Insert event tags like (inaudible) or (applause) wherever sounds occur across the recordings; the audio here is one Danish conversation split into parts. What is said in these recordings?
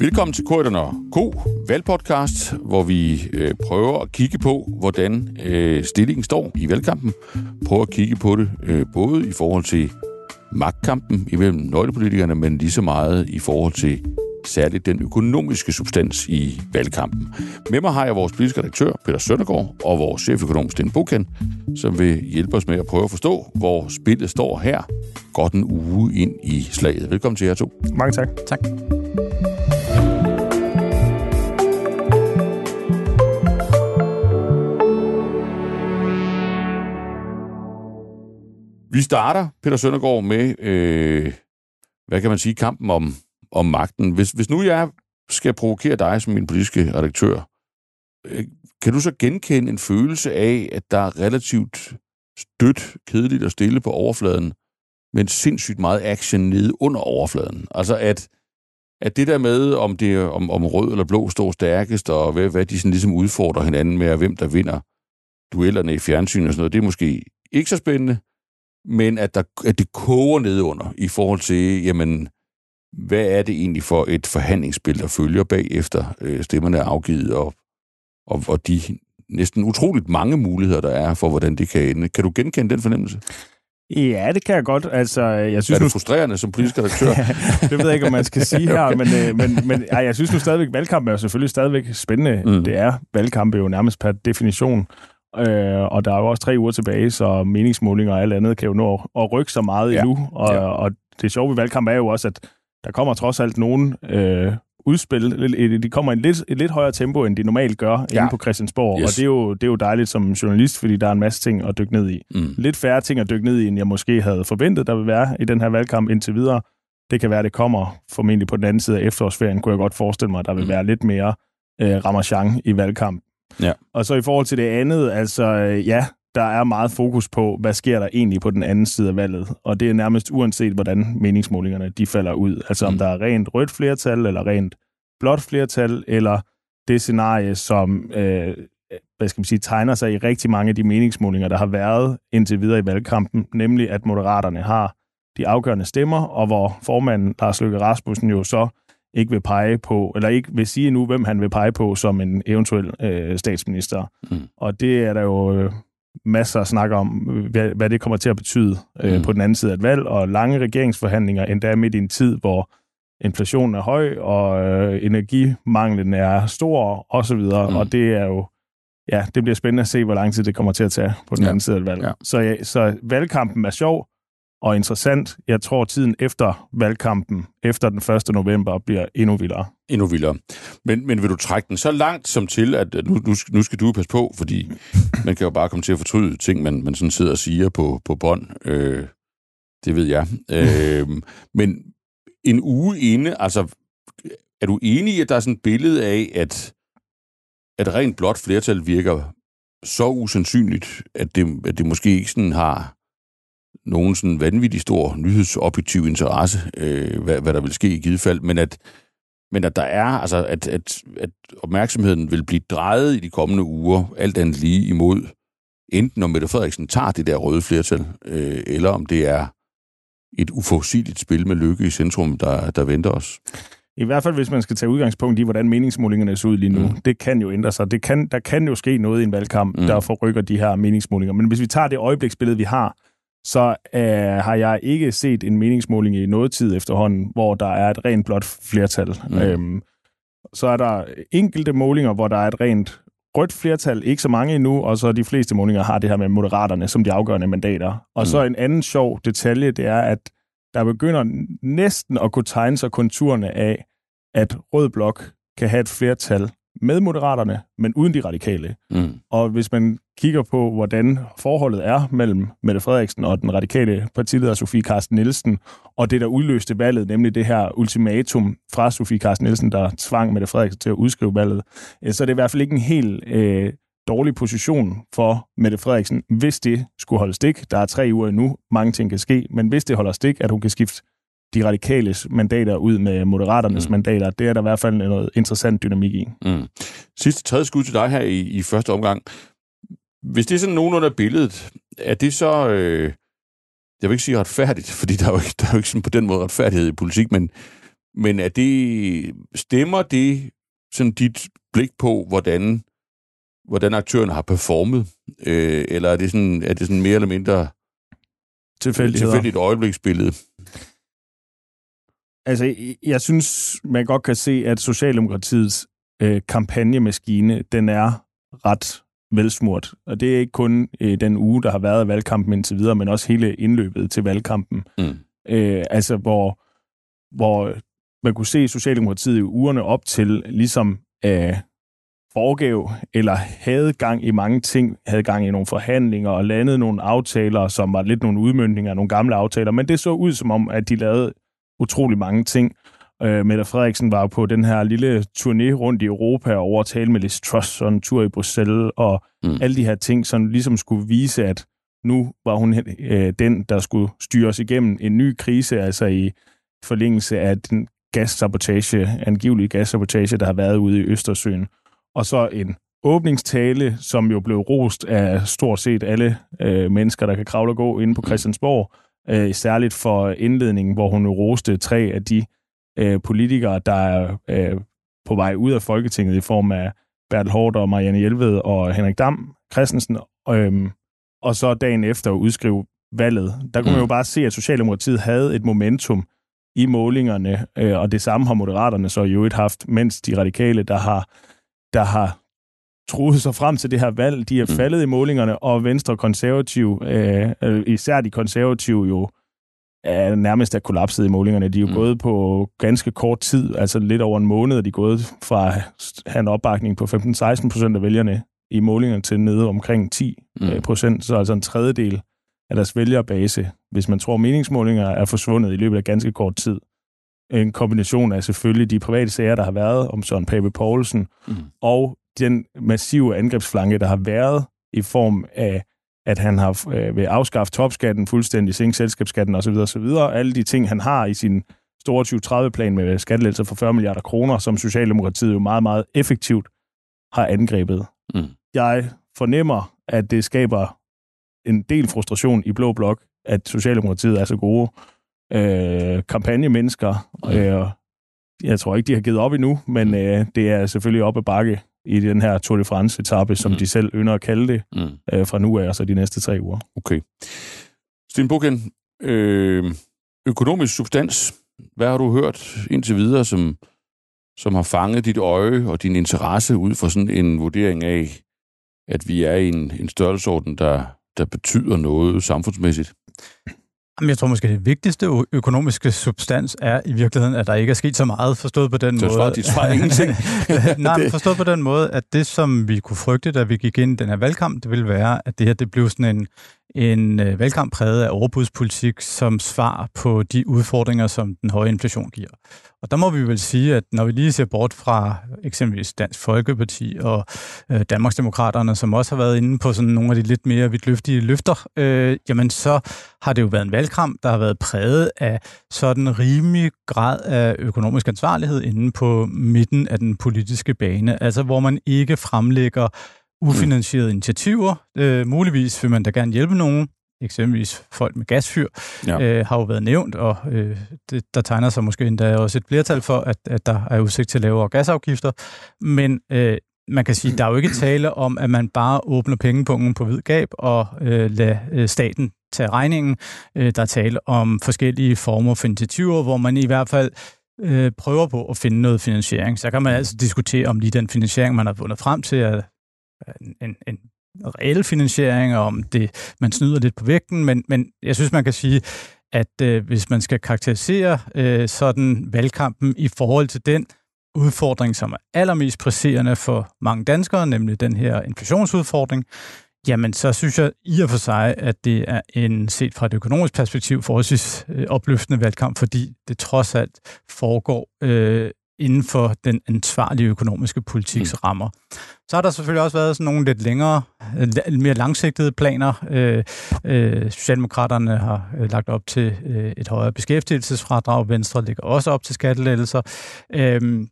Velkommen til Korten og Ko, valgpodcast, hvor vi øh, prøver at kigge på, hvordan øh, stillingen står i valgkampen. Prøver at kigge på det øh, både i forhold til magtkampen imellem nøglepolitikerne, men lige så meget i forhold til særligt den økonomiske substans i valgkampen. Med mig har jeg vores politiske redaktør, Peter Søndergaard, og vores cheføkonom, Sten Buken, som vil hjælpe os med at prøve at forstå, hvor spillet står her, godt en uge ind i slaget. Velkommen til jer to. Mange tak. Tak. Vi starter, Peter Søndergaard, med, øh, hvad kan man sige, kampen om, om magten. Hvis, hvis nu jeg skal provokere dig som min politiske redaktør, øh, kan du så genkende en følelse af, at der er relativt stødt, kedeligt og stille på overfladen, men sindssygt meget action nede under overfladen? Altså at, at det der med, om, det, om, om rød eller blå står stærkest, og hvad, hvad de sådan ligesom udfordrer hinanden med, og hvem der vinder duellerne i fjernsyn og sådan noget, det er måske ikke så spændende, men at, der, at det koger nedunder i forhold til, jamen, hvad er det egentlig for et forhandlingsspil, der følger bagefter øh, stemmerne er afgivet, og, og, og de næsten utroligt mange muligheder, der er for, hvordan det kan ende. Kan du genkende den fornemmelse? Ja, det kan jeg godt. Altså, jeg synes er det nu... frustrerende som politisk redaktør? (laughs) det ved jeg ikke, om man skal sige (laughs) her, men, øh, men, men ej, jeg synes nu stadigvæk, valgkampen er selvfølgelig stadigvæk spændende. Mm. Det er valgkampe jo nærmest per definition. Øh, og der er jo også tre uger tilbage, så meningsmålinger og alt andet kan jo nå at rykke så meget ja. endnu. Og, ja. og det sjove ved valgkamp er jo også, at der kommer trods alt nogen øh, udspil. De kommer i et lidt, et lidt højere tempo, end de normalt gør ja. inde på Christiansborg. Yes. Og det er, jo, det er jo dejligt som journalist, fordi der er en masse ting at dykke ned i. Mm. Lidt færre ting at dykke ned i, end jeg måske havde forventet, der vil være i den her valgkamp indtil videre. Det kan være, det kommer formentlig på den anden side af efterårsferien, kunne jeg godt forestille mig, at der vil mm. være lidt mere øh, ramachan i valgkamp. Ja. Og så i forhold til det andet, altså ja, der er meget fokus på, hvad sker der egentlig på den anden side af valget. Og det er nærmest uanset, hvordan meningsmålingerne de falder ud. Altså mm. om der er rent rødt flertal, eller rent blåt flertal, eller det scenarie, som øh, hvad skal man sige, tegner sig i rigtig mange af de meningsmålinger, der har været indtil videre i valgkampen, nemlig at moderaterne har de afgørende stemmer, og hvor formanden Lars Løkke Rasmussen jo så ikke vil pege på, eller ikke vil sige nu, hvem han vil pege på som en eventuel øh, statsminister. Mm. Og det er der jo øh, masser at snakke om, hvad, hvad det kommer til at betyde øh, mm. på den anden side af et valg, og lange regeringsforhandlinger, endda midt i en tid, hvor inflationen er høj, og øh, energimanglen er stor, og så videre. Mm. Og det er jo, ja, det bliver spændende at se, hvor lang tid det kommer til at tage på den ja. anden side af et valg. Ja. Så, ja, så valgkampen er sjov, og interessant. Jeg tror, tiden efter valgkampen, efter den 1. november, bliver endnu vildere. Endnu vildere. Men, men vil du trække den så langt som til, at nu, nu, nu skal du passe på, fordi man kan jo bare komme til at fortryde ting, man, man sådan sidder og siger på, på bånd. Øh, det ved jeg. Øh, (laughs) men en uge inde, altså, er du enig i, at der er sådan et billede af, at, at rent blot flertal virker så usandsynligt, at det, at det måske ikke sådan har nogen sådan vanvittig stor nyhedsobjektiv interesse, øh, hvad, hvad der vil ske i givet fald, men at, men at der er, altså, at, at, at opmærksomheden vil blive drejet i de kommende uger, alt andet lige imod, enten om Mette Frederiksen tager det der røde flertal, øh, eller om det er et uforudsigeligt spil med lykke i centrum, der, der venter os. I hvert fald, hvis man skal tage udgangspunkt i, hvordan meningsmålingerne ser ud lige nu. Mm. Det kan jo ændre sig. Det kan, der kan jo ske noget i en valgkamp, mm. der forrykker de her meningsmålinger. Men hvis vi tager det øjebliksbillede, vi har, så øh, har jeg ikke set en meningsmåling i noget tid efterhånden, hvor der er et rent blot flertal. Mm. Øhm, så er der enkelte målinger, hvor der er et rent rødt flertal, ikke så mange endnu, og så de fleste målinger har det her med moderaterne som de afgørende mandater. Og mm. så en anden sjov detalje, det er, at der begynder næsten at kunne tegne sig konturerne af, at rød blok kan have et flertal med moderaterne, men uden de radikale. Mm. Og hvis man kigger på, hvordan forholdet er mellem Mette Frederiksen og den radikale partileder Sofie Carsten Nielsen, og det, der udløste valget, nemlig det her ultimatum fra Sofie Carsten Nielsen, der tvang Mette Frederiksen til at udskrive valget, øh, så er det i hvert fald ikke en helt øh, dårlig position for Mette Frederiksen, hvis det skulle holde stik. Der er tre uger endnu, mange ting kan ske, men hvis det holder stik, at hun kan skifte de radikales mandater ud med moderaternes mm. mandater. Det er der i hvert fald noget interessant dynamik i. Mm. Sidste tredje skud til dig her i, i første omgang. Hvis det er sådan nogenlunde billedet, er det så, øh, jeg vil ikke sige retfærdigt, (laughs) fordi der er jo ikke, der er jo ikke sådan på den måde retfærdighed i politik, men, Men er det, stemmer det sådan dit blik på, hvordan, hvordan aktørerne har performet? Øh, eller er det, sådan, er det sådan mere eller mindre tilfældigt øjebliksbillede? Altså, jeg synes, man godt kan se, at Socialdemokratiets øh, kampagnemaskine, den er ret velsmurt. Og det er ikke kun øh, den uge, der har været af valgkampen indtil videre, men også hele indløbet til valgkampen. Mm. Øh, altså, hvor, hvor man kunne se Socialdemokratiet i ugerne op til ligesom øh, foregav eller havde gang i mange ting, havde gang i nogle forhandlinger og landede nogle aftaler, som var lidt nogle udmyndninger af nogle gamle aftaler, men det så ud som om, at de lavede utrolig mange ting. Øh, Mette Frederiksen var på den her lille turné rundt i Europa og over at tale med Liz Truss og en tur i Bruxelles og mm. alle de her ting, som ligesom skulle vise, at nu var hun øh, den, der skulle styres igennem en ny krise, altså i forlængelse af den gassabotage, angivelige gassabotage, der har været ude i Østersøen. Og så en åbningstale, som jo blev rost af stort set alle øh, mennesker, der kan kravle og gå inde på mm. Christiansborg, øh, særligt for indledningen, hvor hun roste tre af de øh, politikere, der er øh, på vej ud af Folketinget i form af Bertel Hård og Marianne Hjelved og Henrik Dam Christensen, øh, og så dagen efter udskrive valget. Der kunne mm. man jo bare se, at Socialdemokratiet havde et momentum i målingerne, øh, og det samme har Moderaterne så jo øvrigt haft, mens de radikale, der har, der har truet sig frem til det her valg, de er mm. faldet i målingerne, og Venstre og Konservativ, øh, øh, især de konservative jo, er nærmest er kollapset i målingerne. De er jo mm. gået på ganske kort tid, altså lidt over en måned, er de gået fra at have en opbakning på 15-16 procent af vælgerne i målingerne til nede omkring 10 mm. procent, så altså en tredjedel af deres vælgerbase, hvis man tror, meningsmålinger er forsvundet i løbet af ganske kort tid. En kombination af selvfølgelig de private sager, der har været om Søren Pape Poulsen, mm. og den massive angrebsflanke, der har været i form af, at han har øh, ved afskaffe topskatten fuldstændig, sænke selskabsskatten osv. osv. Alle de ting, han har i sin store 2030-plan med skattelettelser for 40 milliarder kroner, som Socialdemokratiet jo meget, meget effektivt har angrebet. Mm. Jeg fornemmer, at det skaber en del frustration i Blå Blok, at Socialdemokratiet er så gode øh, kampagnemennesker. Øh, jeg tror ikke, de har givet op endnu, men mm. øh, det er selvfølgelig op ad bakke i den her Tour de France-etappe, som mm. de selv ynder at kalde det, mm. øh, fra nu af, og så de næste tre uger. Okay. Sten Bukken, øh, økonomisk substans, hvad har du hørt indtil videre, som, som har fanget dit øje og din interesse ud fra sådan en vurdering af, at vi er i en, en størrelsesorden, der, der betyder noget samfundsmæssigt? Jeg tror måske, det vigtigste økonomiske substans er i virkeligheden, at der ikke er sket så meget, forstået på den det måde. (laughs) (laughs) Det er ingenting. Nej, forstået på den måde, at det, som vi kunne frygte, da vi gik ind i den her valgkamp, det ville være, at det her det blev sådan en, en øh, valgkamp præget af overbudspolitik som svar på de udfordringer, som den høje inflation giver. Og der må vi vel sige, at når vi lige ser bort fra eksempelvis Dansk Folkeparti og øh, Danmarksdemokraterne, som også har været inde på sådan nogle af de lidt mere vidtløftige løfter, øh, jamen så har det jo været en valgkamp, der har været præget af sådan en rimelig grad af økonomisk ansvarlighed inde på midten af den politiske bane. Altså hvor man ikke fremlægger ufinansierede initiativer. Øh, muligvis vil man da gerne hjælpe nogen, eksempelvis folk med gasfyr, ja. øh, har jo været nævnt, og øh, det, der tegner sig måske endda også et flertal for, at, at der er udsigt til lavere gasafgifter. Men øh, man kan sige, der er jo ikke tale om, at man bare åbner pengepunkten på hvid gab og øh, lader øh, staten tage regningen. Øh, der er tale om forskellige former for initiativer, hvor man i hvert fald øh, prøver på at finde noget finansiering. Så kan man altså diskutere, om lige den finansiering, man har fundet frem til, er Øh, en, en reel finansiering, og om det, man snyder lidt på vægten, men, men jeg synes, man kan sige, at øh, hvis man skal karakterisere øh, sådan valgkampen i forhold til den udfordring, som er allermest presserende for mange danskere, nemlig den her inflationsudfordring, jamen så synes jeg i og for sig, at det er en set fra et økonomisk perspektiv forholdsvis øh, opløftende valgkamp, fordi det trods alt foregår øh, inden for den ansvarlige økonomiske politiks mm. rammer. Så har der selvfølgelig også været sådan nogle lidt længere, mere langsigtede planer. Øh, øh, Socialdemokraterne har øh, lagt op til øh, et højere beskæftigelsesfradrag. Venstre ligger også op til skattelettelser. Øh,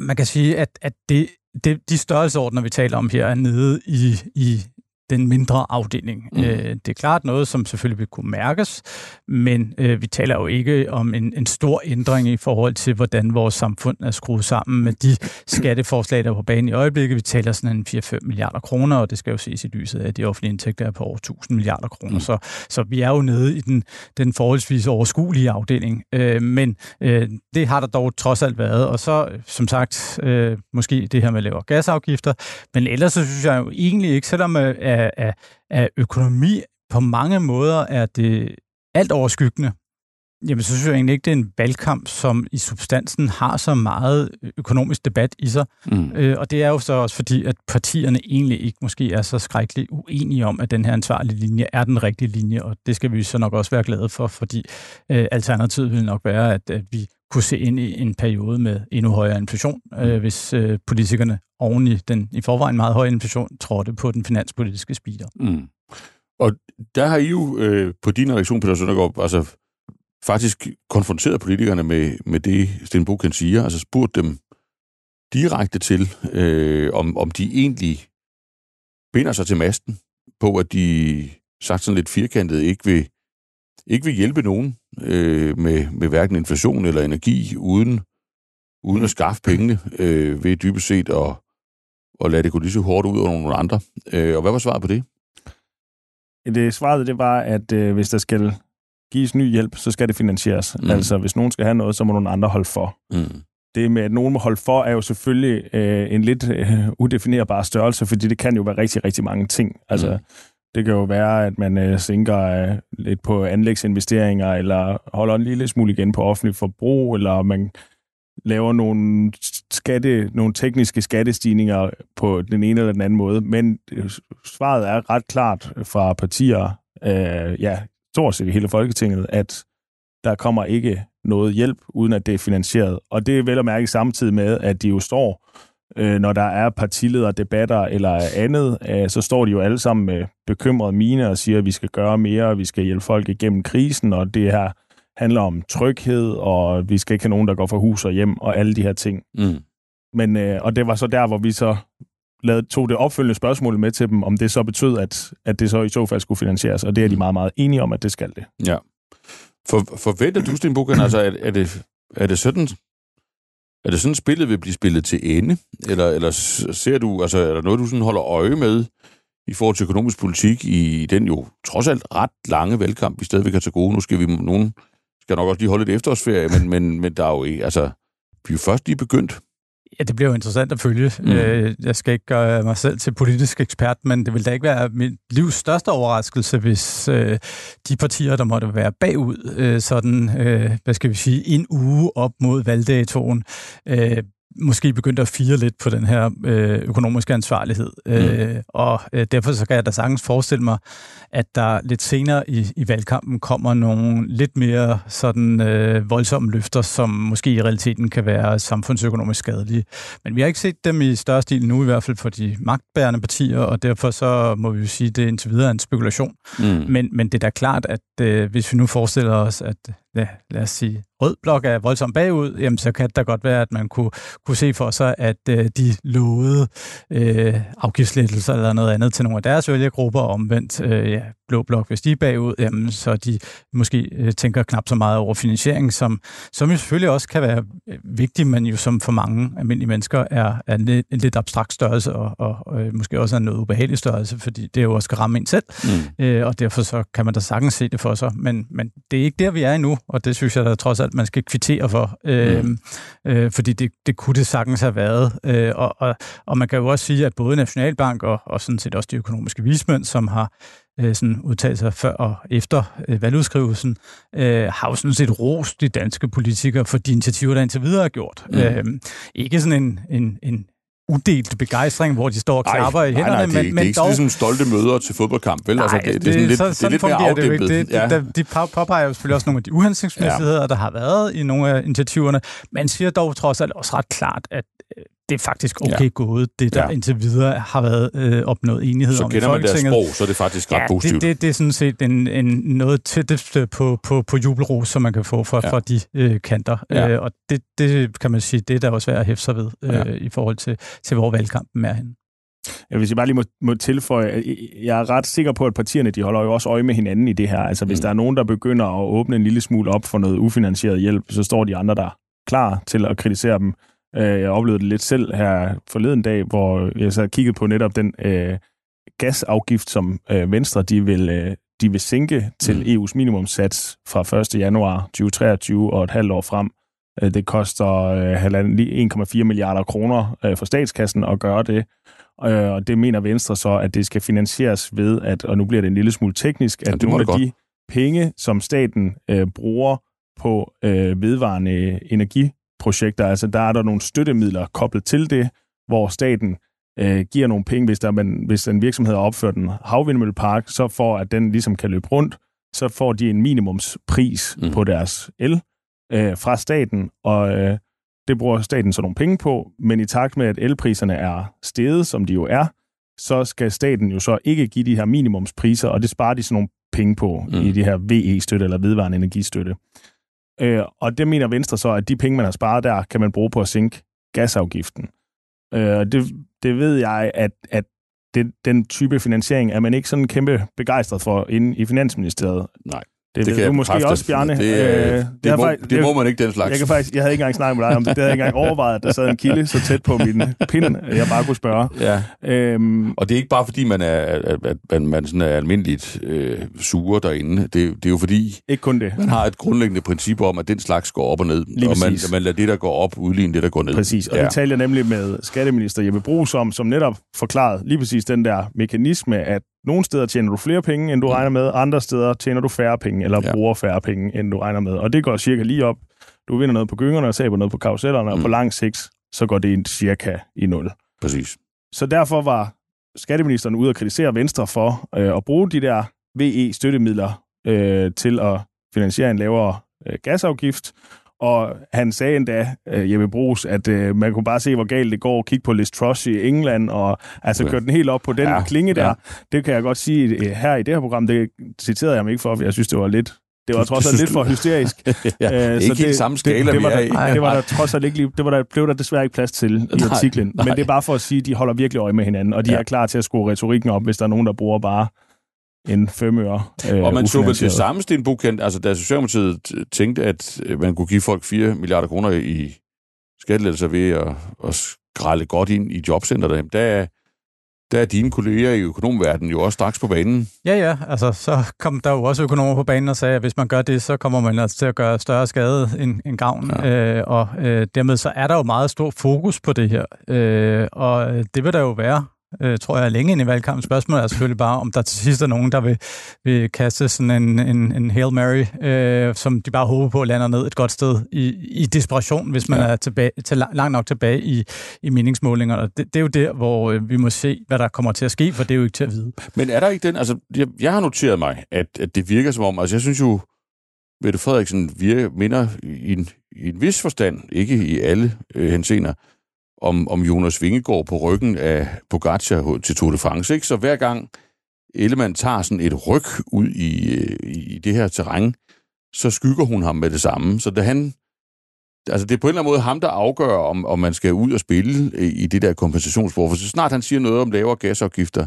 man kan sige, at, at det, det, de størrelseordner, vi taler om her, er nede i, i den mindre afdeling. Mm. Øh, det er klart noget, som selvfølgelig vil kunne mærkes, men øh, vi taler jo ikke om en, en stor ændring i forhold til, hvordan vores samfund er skruet sammen med de skatteforslag, der er på banen i øjeblikket. Vi taler sådan en 4-5 milliarder kroner, og det skal jo ses i lyset af, de offentlige indtægter er på over 1000 milliarder kroner. Mm. Så, så vi er jo nede i den, den forholdsvis overskuelige afdeling. Øh, men øh, det har der dog trods alt været. Og så, som sagt, øh, måske det her med lavere gasafgifter. Men ellers så synes jeg jo egentlig ikke, selvom øh, af, af, af økonomi. På mange måder er det alt overskyggende, Jamen, så synes jeg egentlig ikke, det er en valgkamp, som i substansen har så meget økonomisk debat i sig. Mm. Øh, og det er jo så også fordi, at partierne egentlig ikke måske er så skrækkeligt uenige om, at den her ansvarlige linje er den rigtige linje, og det skal vi så nok også være glade for, fordi øh, alternativet vil nok være, at, at vi kunne se ind i en periode med endnu højere inflation, øh, mm. hvis øh, politikerne oven i den i forvejen meget høje inflation trådte på den finanspolitiske speeder. Mm. Og der har I jo øh, på din reaktion, Peter Søndergaard, altså faktisk konfronteret politikerne med, med det, Sten Boken siger, altså spurgt dem direkte til, øh, om, om de egentlig binder sig til masten på, at de, sagt sådan lidt firkantet, ikke vil, ikke vil hjælpe nogen øh, med, med hverken inflation eller energi, uden, uden at skaffe pengene øh, ved dybest set at, at lade det gå lige så hårdt ud over nogle andre. Øh, og hvad var svaret på det? Det svaret det var, at øh, hvis der skal gives ny hjælp, så skal det finansieres. Mm. Altså, hvis nogen skal have noget, så må nogle andre holde for. Mm. Det med, at nogen må holde for, er jo selvfølgelig øh, en lidt øh, udefinerbar størrelse, fordi det kan jo være rigtig, rigtig mange ting. Altså, mm. det kan jo være, at man øh, sænker øh, lidt på anlægsinvesteringer, eller holder en lille smule igen på offentlig forbrug, eller man laver nogle, skatte, nogle tekniske skattestigninger på den ene eller den anden måde. Men øh, svaret er ret klart fra partier, øh, ja, stort set i hele Folketinget, at der kommer ikke noget hjælp, uden at det er finansieret. Og det er vel at mærke samtidig med, at de jo står, øh, når der er partilederdebatter eller andet, øh, så står de jo alle sammen med bekymrede mine og siger, at vi skal gøre mere, og vi skal hjælpe folk igennem krisen, og det her handler om tryghed, og vi skal ikke have nogen, der går fra hus og hjem, og alle de her ting. Mm. Men, øh, og det var så der, hvor vi så lavede, tog det opfølgende spørgsmål med til dem, om det så betød, at, at det så i så fald skulle finansieres, og det er de mm. meget, meget enige om, at det skal det. Ja. For, forventer du, Sten Bukken, altså, er, er, det, er det sådan, er det sådan, spillet vil blive spillet til ende? Eller, eller ser du, altså, er der noget, du sådan holder øje med i forhold til økonomisk politik i den jo trods alt ret lange valgkamp, vi stadigvæk har til gode? Nu skal vi, nogen skal nok også lige holde et efterårsferie, men, men, men der er jo ikke, altså, vi er jo først lige begyndt. Ja, det bliver jo interessant at følge. Mm. Øh, jeg skal ikke gøre mig selv til politisk ekspert, men det vil da ikke være mit livs største overraskelse, hvis øh, de partier, der måtte være bagud, øh, sådan, øh, hvad skal vi sige, en uge op mod valgdatoen, øh, måske begyndt at fire lidt på den her øh, økonomiske ansvarlighed. Mm. Øh, og øh, derfor så kan jeg da sagtens forestille mig, at der lidt senere i, i valgkampen kommer nogle lidt mere sådan øh, voldsomme løfter, som måske i realiteten kan være samfundsøkonomisk skadelige. Men vi har ikke set dem i større stil nu, i hvert fald for de magtbærende partier, og derfor så må vi jo sige, at det er indtil videre en spekulation. Mm. Men, men det er da klart, at øh, hvis vi nu forestiller os, at ja, lad os sige, rød blok er voldsomt bagud, jamen så kan det da godt være, at man kunne, kunne se for sig, at øh, de lovede øh, afgiftslettelser eller noget andet til nogle af deres vælgergrupper, omvendt øh, ja, blå blok, hvis de er bagud, jamen, så de måske øh, tænker knap så meget over finansiering, som, som jo selvfølgelig også kan være øh, vigtig, men jo som for mange almindelige mennesker er, er en, lidt, en lidt abstrakt størrelse, og, og, og måske også en noget ubehagelig størrelse, fordi det jo også skal ramme en selv, mm. øh, og derfor så kan man da sagtens se det for sig, men, men det er ikke der, vi er endnu, og det synes jeg da trods alt, man skal kvittere for, øh, mm. øh, fordi det, det kunne det sagtens have været, øh, og, og, og man kan jo også sige, at både Nationalbank og, og sådan set også de økonomiske vismænd, som har øh, sådan udtalt sig før og efter øh, valgudskrivelsen, øh, har jo sådan set rost de danske politikere for de initiativer, der indtil videre er gjort. Mm. Øh, ikke sådan en, en, en udelt begejstring, hvor de står og klapper ej, i hænderne. Nej, nej, det, men, det er ikke dog... ligesom stolte møder til fodboldkamp, vel? Nej, altså, det, det, er sådan lidt, så, det er lidt mere afdæmpet. Det, det, ja. de påpeger jo selvfølgelig også nogle af de uhensigtsmæssigheder, ja. der har været i nogle af initiativerne, men siger dog trods alt også ret klart, at øh, det er faktisk okay ja. gået, det der ja. indtil videre har været øh, opnået enighed så om i Folketinget. Så kender man deres sprog, så er det faktisk ret ja, positivt. Det, det, det er sådan set en, en noget tættest på, på, på jubelros, som man kan få fra, ja. fra de øh, kanter. Ja. Øh, og det, det kan man sige, det er der også værd at hæfte sig ved øh, ja. i forhold til, til hvor valgkampen er henne. Jeg vil bare lige må, må tilføje, jeg er ret sikker på, at partierne de holder jo også øje med hinanden i det her. Altså hvis mm. der er nogen, der begynder at åbne en lille smule op for noget ufinansieret hjælp, så står de andre der klar til at kritisere dem. Øh, jeg oplevede det lidt selv her forleden dag, hvor jeg så kiggede på netop den øh, gasafgift, som øh, Venstre de vil, øh, de vil sænke til mm. EU's minimumssats fra 1. januar 2023 og et halvt år frem. Øh, det koster øh, 1,4 milliarder kroner øh, for statskassen at gøre det. Og det mener Venstre så, at det skal finansieres ved, at, og nu bliver det en lille smule teknisk, at ja, nogle af godt. de penge, som staten øh, bruger på øh, vedvarende energiprojekter, altså der er der nogle støttemidler koblet til det, hvor staten øh, giver nogle penge, hvis, der, man, hvis en virksomhed har opført en havvindmøllepark, så for at den ligesom kan løbe rundt, så får de en minimumspris mm. på deres el øh, fra staten, og øh, det bruger staten så nogle penge på, men i takt med, at elpriserne er steget, som de jo er, så skal staten jo så ikke give de her minimumspriser, og det sparer de sådan nogle penge på mm. i de her VE-støtte eller vedvarende energistøtte. Øh, og det mener Venstre så, at de penge, man har sparet der, kan man bruge på at sænke gasafgiften. Øh, og det, det ved jeg, at, at det, den type finansiering er man ikke sådan kæmpe begejstret for inde i Finansministeriet. Nej. Det, det kan du måske også, Bjarne. Det, øh, det, det, må, faktisk, det må man ikke, den slags. Jeg, kan faktisk, jeg havde ikke engang snakket med dig om det. Det havde jeg ikke engang overvejet, at der sad en kilde så tæt på min pind, jeg bare kunne spørge. Ja. Øhm, og det er ikke bare, fordi man er, at, at, at man sådan er almindeligt øh, sure derinde. Det, det er jo fordi, ikke kun det. man har et grundlæggende princip om, at den slags går op og ned. Lige og man, man lader det, der går op, udligne det, der går ned. Præcis, og ja. det talte jeg nemlig med skatteminister Jeppe Brugs om, som netop forklarede lige præcis den der mekanisme, at nogle steder tjener du flere penge, end du mm. regner med. Andre steder tjener du færre penge, eller ja. bruger færre penge, end du regner med. Og det går cirka lige op. Du vinder noget på gyngerne og saber noget på karusellerne, mm. og på mm. lang sigt, så går det cirka i nul. Præcis. Så derfor var skatteministeren ude at kritisere Venstre for øh, at bruge de der VE-støttemidler øh, til at finansiere en lavere øh, gasafgift, og han sagde endda, uh, Jeppe Brugs, at uh, man kunne bare se, hvor galt det går. Kig på Liz Truss i England, og altså kørte den helt op på den ja, klinge der. Ja. Det kan jeg godt sige uh, her i det her program. Det citerede jeg mig ikke for, for jeg synes, det var lidt det var trods alt lidt for hysterisk. (laughs) ja, så ikke det, samme skala, det, det, var der, i. det var der trods alt ikke lige, det var der, blev der desværre ikke plads til i artiklen. Nej. Men det er bare for at sige, at de holder virkelig øje med hinanden, og de ja. er klar til at skrue retorikken op, hvis der er nogen, der bruger bare en femøre. Øh, og man så vel det samme, Sten Bukendt, altså da Socialdemokratiet tænkte, at øh, man kunne give folk 4 milliarder kroner i skattelettelser ved at, at skralde godt ind i jobcenteret, der, der er dine kolleger i økonomverdenen jo også straks på banen. Ja, ja. Altså, så kom der jo også økonomer på banen og sagde, at hvis man gør det, så kommer man altså til at gøre større skade end, end gavn. Ja. Øh, og øh, dermed så er der jo meget stor fokus på det her. Øh, og det vil der jo være øh, tror jeg, længe ind i valgkampen. Spørgsmålet er selvfølgelig bare, om der til sidst er nogen, der vil, vil kaste sådan en, en, en Hail Mary, øh, som de bare håber på lander ned et godt sted i, i desperation, hvis man ja. er tilbage, til, langt nok tilbage i, i meningsmålinger. Og det, det er jo der, hvor øh, vi må se, hvad der kommer til at ske, for det er jo ikke til at vide. Men er der ikke den, altså, jeg, jeg har noteret mig, at, at det virker som om, altså jeg synes jo, Mette Frederiksen virker, minder i en, i en vis forstand, ikke i alle øh, henseender, om, om Jonas Vingegaard på ryggen af Pogacar til Tour de France. Ikke? Så hver gang Ellemann tager sådan et ryg ud i, øh, i det her terræn, så skygger hun ham med det samme. Så det, han, altså det er på en eller anden måde ham, der afgør, om, om man skal ud og spille i det der kompensationsspor. For så snart han siger noget om lavere gasafgifter,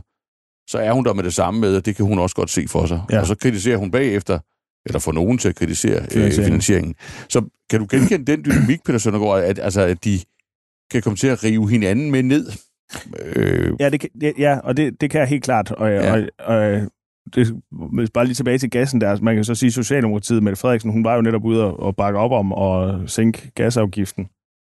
så er hun der med det samme med, og det kan hun også godt se for sig. Ja. Og så kritiserer hun bagefter, eller får nogen til at kritisere øh, finansieringen. Så kan du genkende den dynamik, Peter Søndergaard, at, altså, at de, kan komme til at rive hinanden med ned. Øh. Ja, det, det, ja, og det, det kan jeg helt klart. Og, ja. og, og det, bare lige tilbage til gassen der. Man kan så sige, at Socialdemokratiet, Mette Frederiksen, hun var jo netop ude og, og bakke op om at sænke gasafgiften.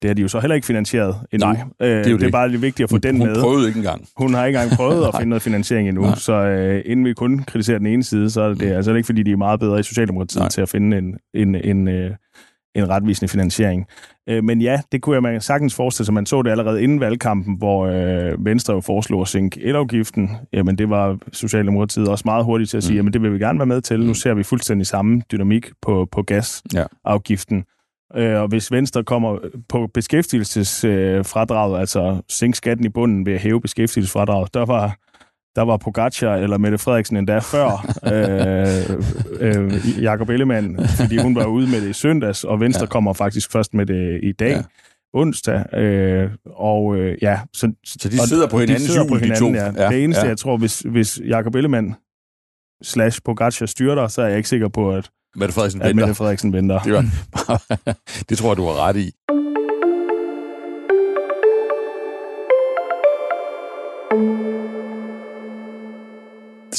Det har de jo så heller ikke finansieret endnu. Nej, det er, øh, det er bare lidt vigtigt at få hun, den hun med. Hun prøvede ikke engang. Hun har ikke engang prøvet at (laughs) finde noget finansiering endnu. Nej. Så øh, inden vi kun kritiserer den ene side, så er det, mm. altså ikke, fordi de er meget bedre i Socialdemokratiet Nej. til at finde en, en, en, øh, en retvisende finansiering. Øh, men ja, det kunne jeg man sagtens forestille sig. Man så det allerede inden valgkampen, hvor øh, Venstre jo foreslog at sænke elafgiften. Jamen det var Socialdemokratiet også meget hurtigt til at sige, mm. jamen det vil vi gerne være med til. Nu mm. ser vi fuldstændig samme dynamik på, på gasafgiften. Ja. Øh, og hvis Venstre kommer på beskæftigelsesfradraget, øh, altså sænke skatten i bunden ved at hæve beskæftigelsesfradraget, der var der var Pogacar eller Mette Frederiksen endda før (laughs) øh, øh, Jakob Ellemann, fordi hun var ude med det i søndags, og Venstre ja. kommer faktisk først med det i dag. Ja. onsdag. Øh, og øh, ja, så, så de sidder på hinandens de på hinanden, de to. Ja. Ja, det eneste, ja. jeg tror, hvis, hvis Jacob Ellemann slash Pogacar styrter, så er jeg ikke sikker på, at Mette Frederiksen venter. Mette Frederiksen venter. Det, var, (laughs) det tror jeg, du har ret i.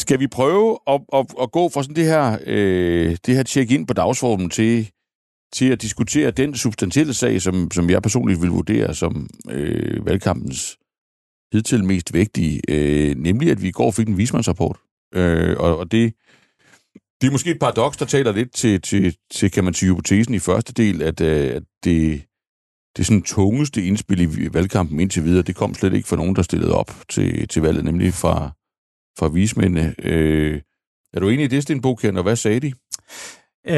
Skal vi prøve at, at, at gå fra sådan det her, øh, det her check-in på dagsformen til, til at diskutere den substantielle sag, som, som jeg personligt vil vurdere som øh, valgkampens hidtil mest vigtige, øh, nemlig at vi i går fik en vismandsrapport. Øh, og, og det, det er måske et paradoks, der taler lidt til, til, til kan man sige, hypotesen i første del, at, øh, at det, det sådan tungeste indspil i valgkampen indtil videre, det kom slet ikke fra nogen, der stillede op til, til valget, nemlig fra, fra vismændene. Øh, er du enig i det, Sten Bokjern, og hvad sagde de? Øh,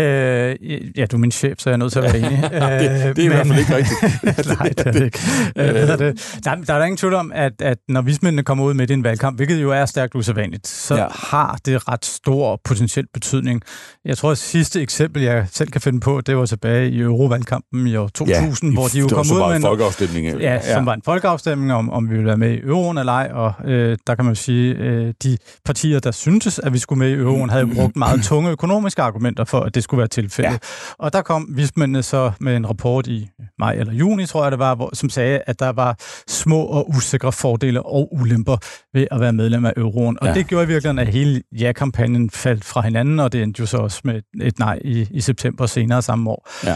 ja, du er min chef, så jeg er nødt til at være enig. (laughs) det, det er men, i hvert fald ikke rigtigt. (laughs) nej, det er det ikke. (laughs) Øh, det. Der, der er der ingen tvivl om, at, at når vismændene kommer ud med i en valgkamp, hvilket jo er stærkt usædvanligt, så ja. har det ret stor potentiel betydning. Jeg tror, at sidste eksempel, jeg selv kan finde på, det var tilbage i Eurovalgkampen i år 2000, ja, hvor de jo kom ud med en folkeafstemning. Ja, ja, som var en folkeafstemning om, om vi ville være med i euroen eller ej, og øh, der kan man jo sige, øh, de partier, der syntes, at vi skulle med i euroen, havde brugt meget (clears throat) tunge økonomiske argumenter for, at det skulle være tilfældet. Ja. Og der kom vismændene så med en rapport i maj eller juni, tror jeg det var, hvor, som sagde, at der var små og usikre fordele og ulemper ved at være medlem af euroen. Og ja. det gjorde i virkeligheden, at hele ja-kampagnen faldt fra hinanden, og det endte jo så også med et nej i, i september senere samme år. Ja.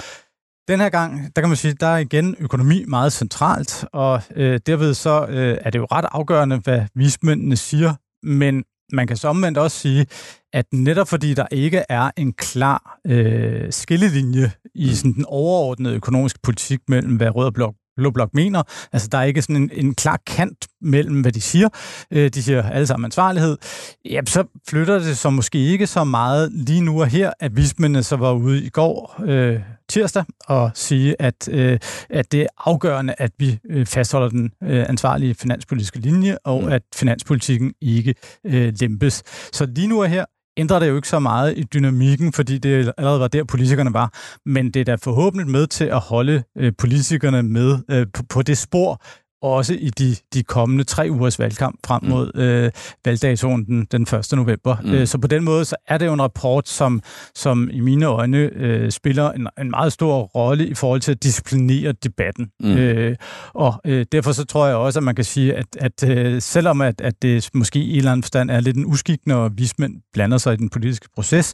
Den her gang, der kan man sige, der er igen økonomi meget centralt, og øh, derved så øh, er det jo ret afgørende, hvad vismændene siger, men man kan så omvendt også sige, at netop fordi der ikke er en klar øh, skillelinje i mm. sådan den overordnede økonomiske politik mellem, hvad Rød og Blok Blå Blok mener. Altså, der er ikke sådan en, en klar kant mellem, hvad de siger. Øh, de siger alle sammen ansvarlighed. Ja, så flytter det så måske ikke så meget lige nu og her, at vismændene så var ude i går øh, tirsdag og sige, at, øh, at det er afgørende, at vi øh, fastholder den øh, ansvarlige finanspolitiske linje, og mm. at finanspolitikken ikke øh, lempes. Så lige nu og her, ændrer det jo ikke så meget i dynamikken, fordi det allerede var der, politikerne var. Men det er da forhåbentlig med til at holde øh, politikerne med øh, på, på det spor, også i de, de kommende tre ugers valgkamp frem mm. mod mm. øh, valgdatoen den, den 1. november. Mm. Øh, så på den måde så er det jo en rapport, som, som i mine øjne øh, spiller en, en meget stor rolle i forhold til at disciplinere debatten. Mm. Øh, og øh, derfor så tror jeg også, at man kan sige, at, at øh, selvom at, at det måske i en eller anden forstand er lidt en uskik, når vismænd blander sig i den politiske proces,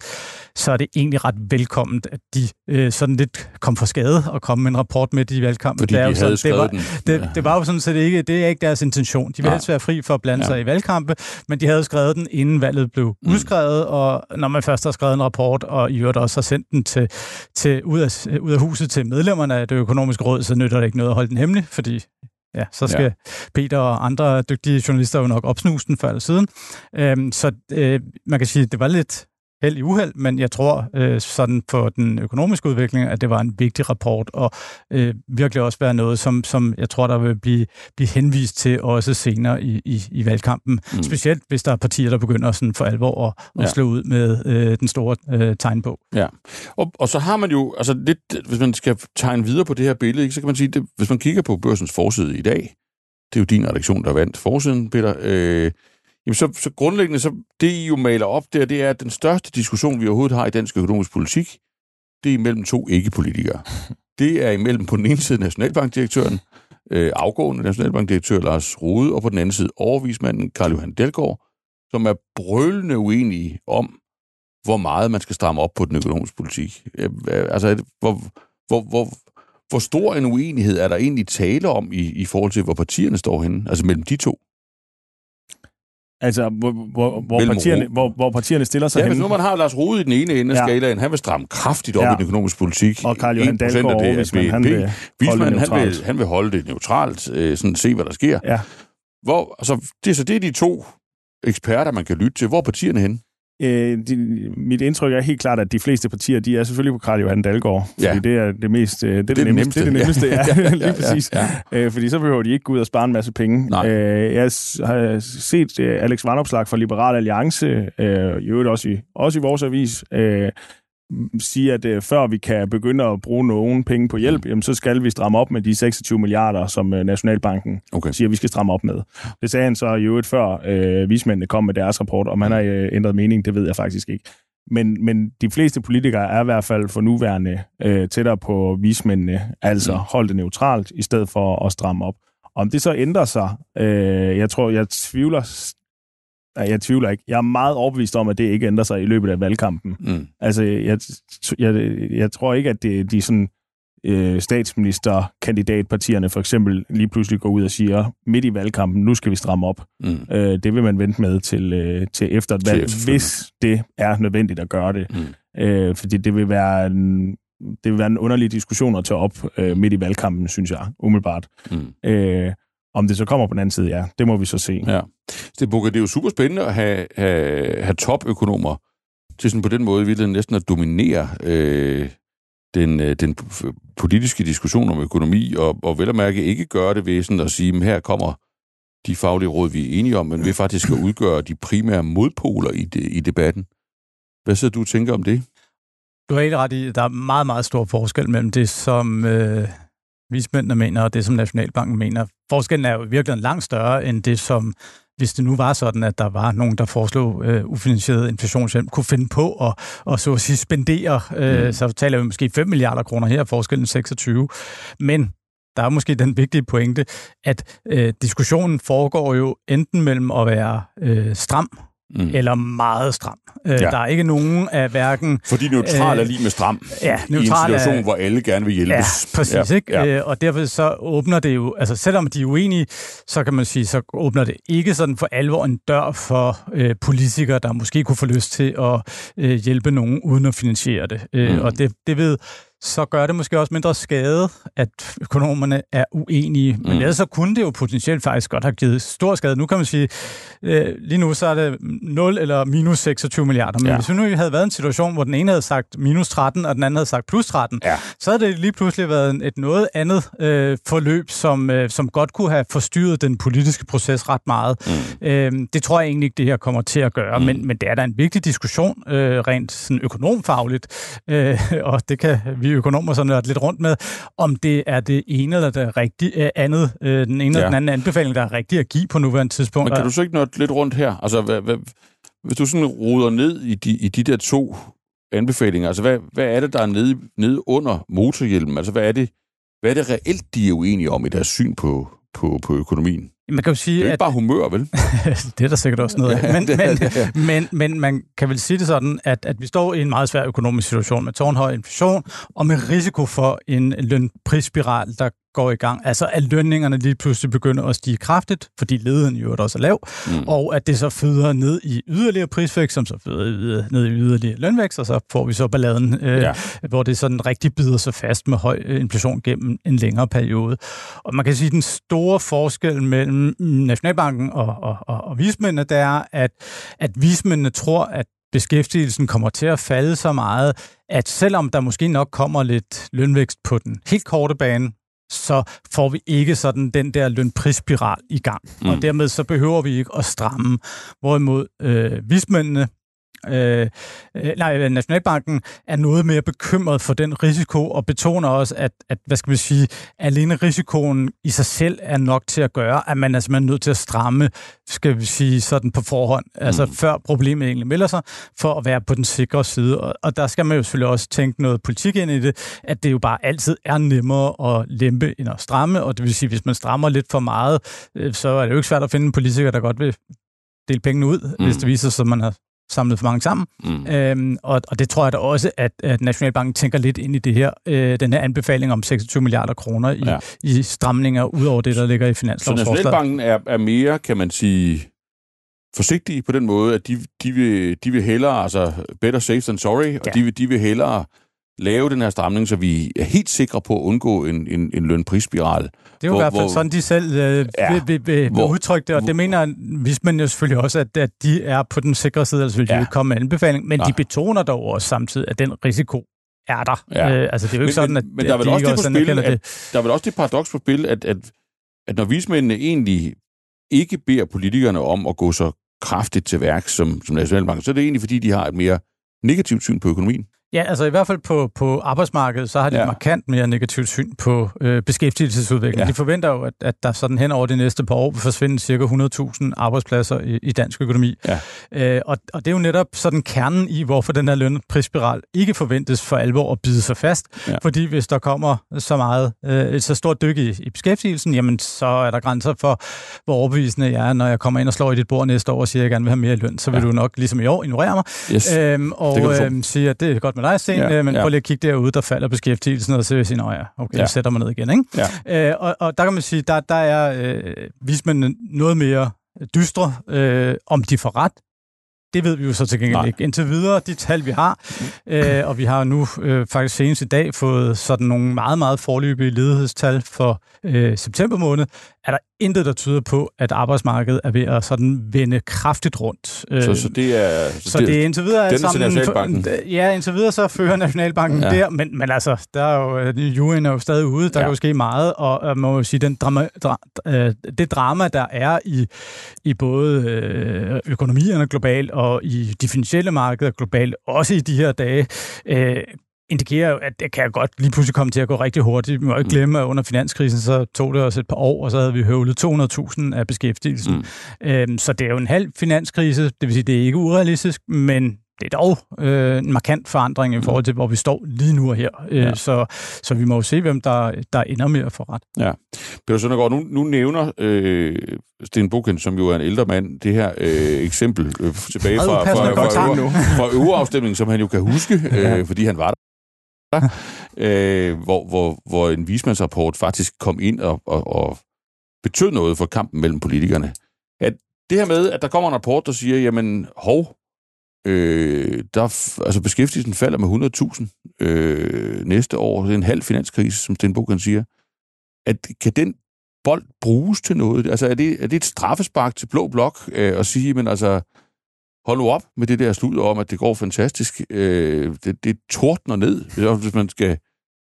så er det egentlig ret velkomment, at de øh, sådan lidt kom for skade og kom med en rapport med i valgkampen. Fordi de havde sådan, det var, den. Det, det var jo sådan set ikke, det er ikke deres intention. De vil helst være fri for at blande ja. sig i valgkampe, men de havde skrevet den, inden valget blev mm. udskrevet, og når man først har skrevet en rapport, og i øvrigt også har sendt den til, til, ud, af, ud af huset til medlemmerne af det økonomiske råd, så nytter det ikke noget at holde den hemmelig, fordi Ja, så skal ja. Peter og andre dygtige journalister jo nok opsnuse den før eller siden. Øhm, så øh, man kan sige, at det var lidt held i uheld, men jeg tror øh, sådan for den økonomiske udvikling, at det var en vigtig rapport, og øh, virkelig også være noget, som, som jeg tror, der vil blive, blive henvist til også senere i, i, i valgkampen. Mm. Specielt hvis der er partier, der begynder sådan for alvor at, at ja. slå ud med øh, den store øh, tegnbog. Ja, og, og så har man jo, altså lidt, hvis man skal tegne videre på det her billede, ikke, så kan man sige, det, hvis man kigger på børsens forside i dag, det er jo din redaktion, der vandt forsiden, Peter, øh, Jamen så, så grundlæggende, så det I jo maler op der, det er, at den største diskussion, vi overhovedet har i dansk økonomisk politik, det er imellem to ikke-politikere. (laughs) Det er imellem på den ene side nationalbankdirektøren, øh, afgående nationalbankdirektør Lars Rode, og på den anden side overvismanden Karl Johan Delgaard, som er brølende uenige om, hvor meget man skal stramme op på den økonomiske politik. Øh, altså, hvor, hvor, hvor, hvor stor en uenighed er der egentlig tale om i, i forhold til, hvor partierne står henne? Altså mellem de to? Altså, hvor, hvor, hvor, partierne, hvor, hvor partierne stiller sig ja, hen. nu man har Lars Rode i den ene ende af ja. skalaen, han vil stramme kraftigt op ja. i den økonomiske politik. Og Karl Johan Dahlgaard det BNP. Han vil, holde det han, vil, han vil holde det neutralt, øh, sådan se, hvad der sker. Ja. Hvor, altså, det, så det er de to eksperter, man kan lytte til. Hvor er partierne henne? Øh, de, mit indtryk er helt klart, at de fleste partier, de er selvfølgelig på Karl Johan Dalgaard. Ja. Fordi det er det mest... Øh, det, det, er det, nemmeste. Det er det nemmeste, ja. (laughs) ja, ja lige præcis. Ja, ja. Øh, fordi så behøver de ikke gå ud og spare en masse penge. Nej. Øh, jeg har set øh, Alex Vandopslag fra Liberal Alliance, øh, i øvrigt også i, også i vores avis, øh, sige, at øh, før vi kan begynde at bruge nogen penge på hjælp, jamen, så skal vi stramme op med de 26 milliarder, som øh, Nationalbanken okay. siger, vi skal stramme op med. Det sagde han så i øvrigt før øh, vismændene kom med deres rapport, om han har øh, ændret mening, det ved jeg faktisk ikke. Men, men de fleste politikere er i hvert fald for nuværende øh, tættere på vismændene, altså mm. hold det neutralt, i stedet for at stramme op. Om det så ændrer sig, øh, jeg tror, jeg tvivler jeg tvivler ikke. Jeg er meget overbevist om, at det ikke ændrer sig i løbet af valgkampen. Mm. Altså, jeg, jeg, jeg tror ikke, at det, de sådan, øh, statsministerkandidatpartierne for eksempel lige pludselig går ud og siger, midt i valgkampen, nu skal vi stramme op. Mm. Øh, det vil man vente med til, øh, til efter et valg, hvis det er nødvendigt at gøre det. Mm. Øh, fordi det vil være en, det vil være en underlig diskussion at tage op øh, midt i valgkampen, synes jeg, umiddelbart. Mm. Øh, om det så kommer på den anden side, ja, det må vi så se. Ja. Det, det er jo super spændende at have, have, have topøkonomer til sådan på den måde virkelig næsten at dominere øh, den, øh, den politiske diskussion om økonomi, og, og vel at mærke ikke gøre det ved sådan at sige, at her kommer de faglige råd, vi er enige om, men ved faktisk at udgøre de primære modpoler i, de, i debatten. Hvad så du tænker om det? Du har helt ret i, at der er meget, meget stor forskel mellem det, som øh, vismændene mener, og det, som Nationalbanken mener. Forskellen er jo virkelig langt større end det, som hvis det nu var sådan, at der var nogen, der foreslog øh, ufinansieret inflationshjælp, kunne finde på at, og så at sige spendere, øh, mm. så taler vi måske 5 milliarder kroner her, forskellen 26. Men der er måske den vigtige pointe, at øh, diskussionen foregår jo enten mellem at være øh, stram mm. eller meget stram. Øh, ja. Der er ikke nogen af hverken... Fordi neutral øh, er lige med stram ja, i en situation, er, hvor alle gerne vil hjælpes. Ja, præcis. Ja. Ikke? Ja. Øh, og derfor så åbner det jo... Altså selvom de er uenige, så kan man sige, så åbner det ikke sådan for alvor en dør for øh, politikere, der måske kunne få lyst til at øh, hjælpe nogen uden at finansiere det. Øh, mm. Og det, det ved så gør det måske også mindre skade, at økonomerne er uenige. Men mm. ellers så kunne det jo potentielt faktisk godt have givet stor skade. Nu kan man sige, øh, lige nu så er det 0 eller minus 26 milliarder. Men ja. hvis vi nu havde været en situation, hvor den ene havde sagt minus 13, og den anden havde sagt plus 13, ja. så havde det lige pludselig været et noget andet øh, forløb, som, øh, som godt kunne have forstyrret den politiske proces ret meget. Mm. Øh, det tror jeg egentlig ikke, det her kommer til at gøre. Mm. Men, men det er da en vigtig diskussion, øh, rent sådan økonomfagligt. Øh, (laughs) og det kan vi økonomer sådan lidt rundt med, om det er det ene eller det rigtige, øh, andet, øh, den ene ja. eller den anden anbefaling, der er rigtig at give på nuværende tidspunkt. Men kan du så ikke nå lidt rundt her? Altså, hvad, hvad, hvis du sådan ruder ned i de, i de der to anbefalinger, altså hvad, hvad er det, der er nede, nede under motorhjelmen? Altså hvad er det, hvad er det reelt, de er uenige om i deres syn på, på, på økonomien? Man kan jo sige, det er ikke at, bare humør, vel? (laughs) det er der sikkert også noget af. Men, men, men, men man kan vel sige det sådan, at, at vi står i en meget svær økonomisk situation med tårnhøj inflation og med risiko for en lønprisspiral, der går i gang. Altså at lønningerne lige pludselig begynder at stige kraftigt, fordi ledigheden jo også er lav, mm. og at det så føder ned i yderligere prisvækst, som så føder ned i yderligere lønvækst, og så får vi så balladen, øh, ja. hvor det sådan rigtig bider sig fast med høj inflation gennem en længere periode. Og man kan sige, at den store forskel mellem Nationalbanken og, og, og, og vismændene, det er, at, at vismændene tror, at beskæftigelsen kommer til at falde så meget, at selvom der måske nok kommer lidt lønvækst på den helt korte bane, så får vi ikke sådan den der lønprisspiral i gang. Mm. Og dermed så behøver vi ikke at stramme. Hvorimod øh, vismændene øh, øh, nej, Nationalbanken er noget mere bekymret for den risiko, og betoner også, at, at hvad skal vi sige, alene risikoen i sig selv er nok til at gøre, at man er simpelthen nødt til at stramme, skal vi sige, sådan på forhånd, altså mm. altså før problemet egentlig melder sig, for at være på den sikre side. Og, og der skal man jo selvfølgelig også tænke noget politik ind i det, at det jo bare altid er nemmere at lempe end at stramme, og det vil sige, hvis man strammer lidt for meget, øh, så er det jo ikke svært at finde en politiker, der godt vil dele pengene ud, mm. hvis det viser sig, at man har samlet for mange sammen. Mm. Øhm, og, og det tror jeg da også, at, at Nationalbanken tænker lidt ind i det her, øh, den her anbefaling om 26 milliarder kroner i, ja. i stramninger, ud over det, der ligger i finanslovsforslaget. Så Nationalbanken er, er mere, kan man sige, forsigtige på den måde, at de, de, vil, de vil hellere, altså better safe than sorry, ja. og de vil, de vil hellere lave den her stramning, så vi er helt sikre på at undgå en, en, en lønprisspiral. Det er jo hvor, i hvert fald hvor, sådan, de selv øh, ja, vil, vil, vil hvor, udtrykke det, og det mener vismænd jo selvfølgelig også, at, at de er på den sikre side, altså vil de ja. komme med anbefaling, men Nej. de betoner dog også samtidig, at den risiko er der. Ja. Øh, altså, det er jo ikke men, sådan, at, men, der er vel de også det på spil, at, det. Der er vel også det paradoks på spil, at, at, at når vismændene egentlig ikke beder politikerne om at gå så kraftigt til værk som, som Nationalbanken, så er det egentlig, fordi de har et mere negativt syn på økonomien. Ja, altså i hvert fald på, på arbejdsmarkedet, så har de ja. markant mere negativt syn på øh, beskæftigelsesudvikling. Ja. De forventer jo, at, at der sådan hen over de næste par år vil forsvinde cirka 100.000 arbejdspladser i, i dansk økonomi. Ja. Øh, og, og det er jo netop sådan kernen i, hvorfor den her lønprisspiral ikke forventes for alvor at bide sig fast. Ja. Fordi hvis der kommer så meget, øh, et så stort dyk i, i beskæftigelsen, jamen så er der grænser for, hvor overbevisende jeg er, når jeg kommer ind og slår i dit bord næste år og siger, at jeg gerne vil have mere løn. Så vil ja. du nok ligesom i år ignorere mig yes. øhm, og øhm, sige, at det er godt med dig, Sten, ja, men ja. prøv lige at kigge derude, der falder beskæftigelsen, og så vil jeg sige, ja, okay, ja. sætter mig ned igen. Ikke? Ja. Øh, og, og der kan man sige, der, der er øh, vismændene noget mere dystre, øh, om de får ret, det ved vi jo så til gengæld Nej. ikke. Indtil videre, de tal, vi har, øh, og vi har nu øh, faktisk senest i dag fået sådan nogle meget, meget forløbige ledighedstal for øh, september måned, er der intet, der tyder på, at arbejdsmarkedet er ved at sådan vende kraftigt rundt. Så, så det er... Så, så det, det er indtil videre... Den sammen, Nationalbanken? Ja, indtil videre så fører Nationalbanken ja. der, men, men altså, der er jo, øh, juryen er jo stadig ude, der ja. kan jo ske meget, og man må jo sige, den drama, dra, øh, det drama, der er i, i både øh, økonomierne globalt og i de finansielle markeder globalt, også i de her dage, øh, indikerer jo, at det kan godt lige pludselig komme til at gå rigtig hurtigt. Vi må ikke mm. glemme, at under finanskrisen, så tog det os et par år, og så havde vi høvlet 200.000 af beskæftigelsen. Mm. Øhm, så det er jo en halv finanskrise, det vil sige, det er ikke urealistisk, men det er dog øh, en markant forandring i mm. forhold til, hvor vi står lige nu og her. Øh, ja. så, så vi må jo se, hvem der, der ender med at få ret. Ja. Peter Søndergaard, nu, nu nævner øh, Sten Buken, som jo er en ældre mand, det her øh, eksempel øh, tilbage fra, fra, fra, fra, fra øverafstemningen, som han jo kan huske, (laughs) øh, fordi han var der øh, hvor, hvor, hvor en vismandsrapport faktisk kom ind og, og, og betød noget for kampen mellem politikerne. At det her med, at der kommer en rapport, der siger, jamen, hov, øh, der, altså beskæftigelsen falder med 100.000 øh, næste år, det er en halv finanskrise, som Stenbog kan siger, at kan den bold bruges til noget? Altså, er det, er det et straffespark til blå blok øh, at sige, men altså, hold nu op med det der slud om, at det går fantastisk. Øh, det, det tordner ned, hvis man skal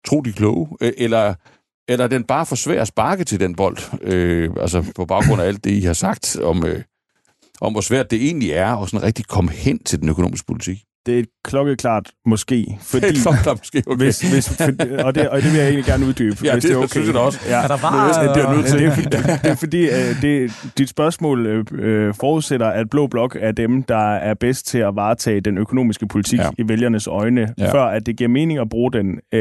tro de kloge. Øh, eller, eller den bare for svær at sparke til den bold. Øh, altså på baggrund af alt det, I har sagt om, øh, om hvor svært det egentlig er at sådan rigtig komme hen til den økonomiske politik det er et klokkeklart måske. Fordi, det er klokkeklart måske, okay. Hvis, hvis, for, og, det, og det vil jeg egentlig gerne uddybe. ja, hvis det, det er okay. synes jeg da også. Ja. Er der bare... Det, det, er nødt til. Det er, det, det er fordi, det, dit spørgsmål uh, forudsætter, at Blå Blok er dem, der er bedst til at varetage den økonomiske politik ja. i vælgernes øjne, ja. før at det giver mening at bruge den, uh,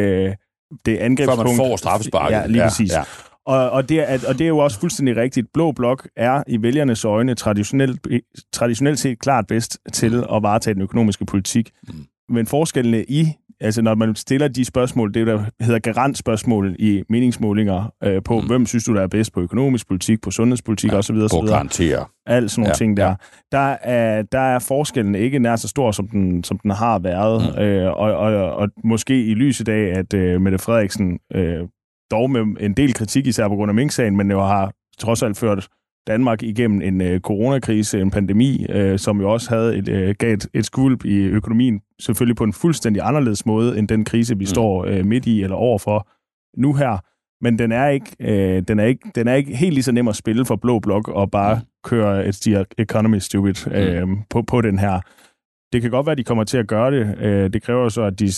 det angrebspunkt. Før man får straffesparket. Ja, lige ja, præcis. Ja. Og, og, det er, og det er jo også fuldstændig rigtigt. Blå blok er i vælgernes øjne traditionelt, traditionelt set klart bedst til at varetage den økonomiske politik. Mm men forskellene i, altså når man stiller de spørgsmål, det der hedder garantspørgsmål i meningsmålinger øh, på, mm. hvem synes du, der er bedst på økonomisk politik, på sundhedspolitik ja, osv. På garantere. Alt sådan nogle ja, ting der. Ja. Der, er, der er forskellen ikke nær så stor, som den, som den har været. Mm. Øh, og, og, og måske i lyset af, at øh, Mette Frederiksen øh, dog med en del kritik, især på grund af Mink-sagen, men jo har trods alt ført Danmark igennem en øh, coronakrise, en pandemi, øh, som jo også havde et, øh, gav et, et skvulp i økonomien, selvfølgelig på en fuldstændig anderledes måde, end den krise, vi mm. står øh, midt i eller overfor nu her. Men den er, ikke, øh, den, er ikke, den er ikke helt lige så nem at spille for Blå Blok og bare mm. køre et stier economy stupid mm. øh, mm. på, på den her. Det kan godt være, at de kommer til at gøre det. Øh, det kræver så, at de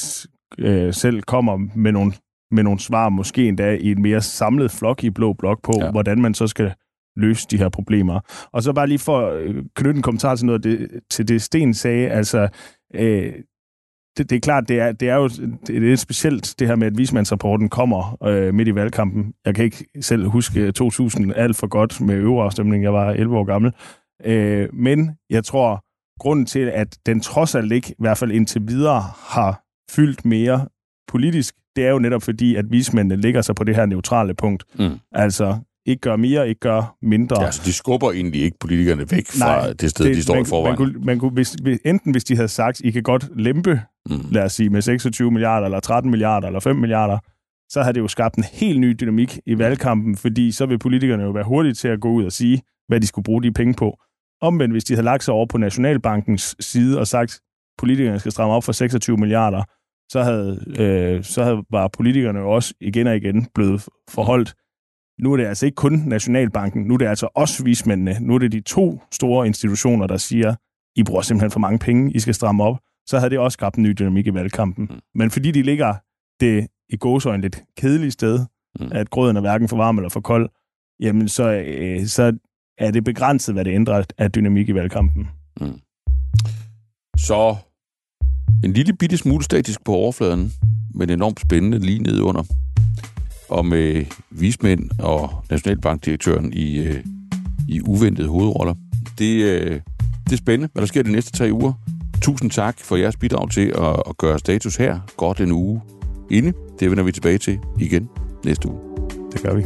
øh, selv kommer med nogle, med nogle svar, måske endda i en mere samlet flok i Blå Blok på, ja. hvordan man så skal løse de her problemer. Og så bare lige for at øh, knytte en kommentar til noget det, til det, Sten sagde, altså, øh, det, det er klart, det er, det er jo det er specielt det her med, at vismandsrapporten kommer øh, midt i valgkampen. Jeg kan ikke selv huske 2000 alt for godt med øverafstemning. Jeg var 11 år gammel. Øh, men jeg tror, grunden til, at den trods alt ikke, i hvert fald indtil videre, har fyldt mere politisk, det er jo netop fordi, at vismændene ligger sig på det her neutrale punkt. Mm. Altså, ikke gør mere, ikke gør mindre. Ja, så de skubber egentlig ikke politikerne væk fra Nej, det sted, det, de står man, i forvejen. Man kunne, man kunne, hvis, enten hvis de havde sagt, I kan godt lempe, mm. lad os sige, med 26 milliarder, eller 13 milliarder, eller 5 milliarder, så havde det jo skabt en helt ny dynamik i valgkampen, fordi så vil politikerne jo være hurtige til at gå ud og sige, hvad de skulle bruge de penge på. Omvendt, hvis de havde lagt sig over på Nationalbankens side og sagt, politikerne skal stramme op for 26 milliarder, så havde, øh, så havde, var politikerne jo også igen og igen blevet forholdt nu er det altså ikke kun Nationalbanken, nu er det altså også vismændene, nu er det de to store institutioner, der siger, I bruger simpelthen for mange penge, I skal stramme op. så havde det også skabt en ny dynamik i valgkampen. Mm. Men fordi de ligger det i gåsøjne lidt kedelige sted, mm. at grøden er hverken for varm eller for kold, jamen så, øh, så er det begrænset, hvad det ændrer af dynamik i valgkampen. Mm. Så en lille bitte smule statisk på overfladen, men enormt spændende lige nede under. Og med vismænd og Nationalbankdirektøren i, øh, i uventede hovedroller. Det, øh, det er spændende, hvad der sker de næste tre uger. Tusind tak for jeres bidrag til at, at gøre status her godt en uge inde. Det vender vi tilbage til igen næste uge. Det gør vi.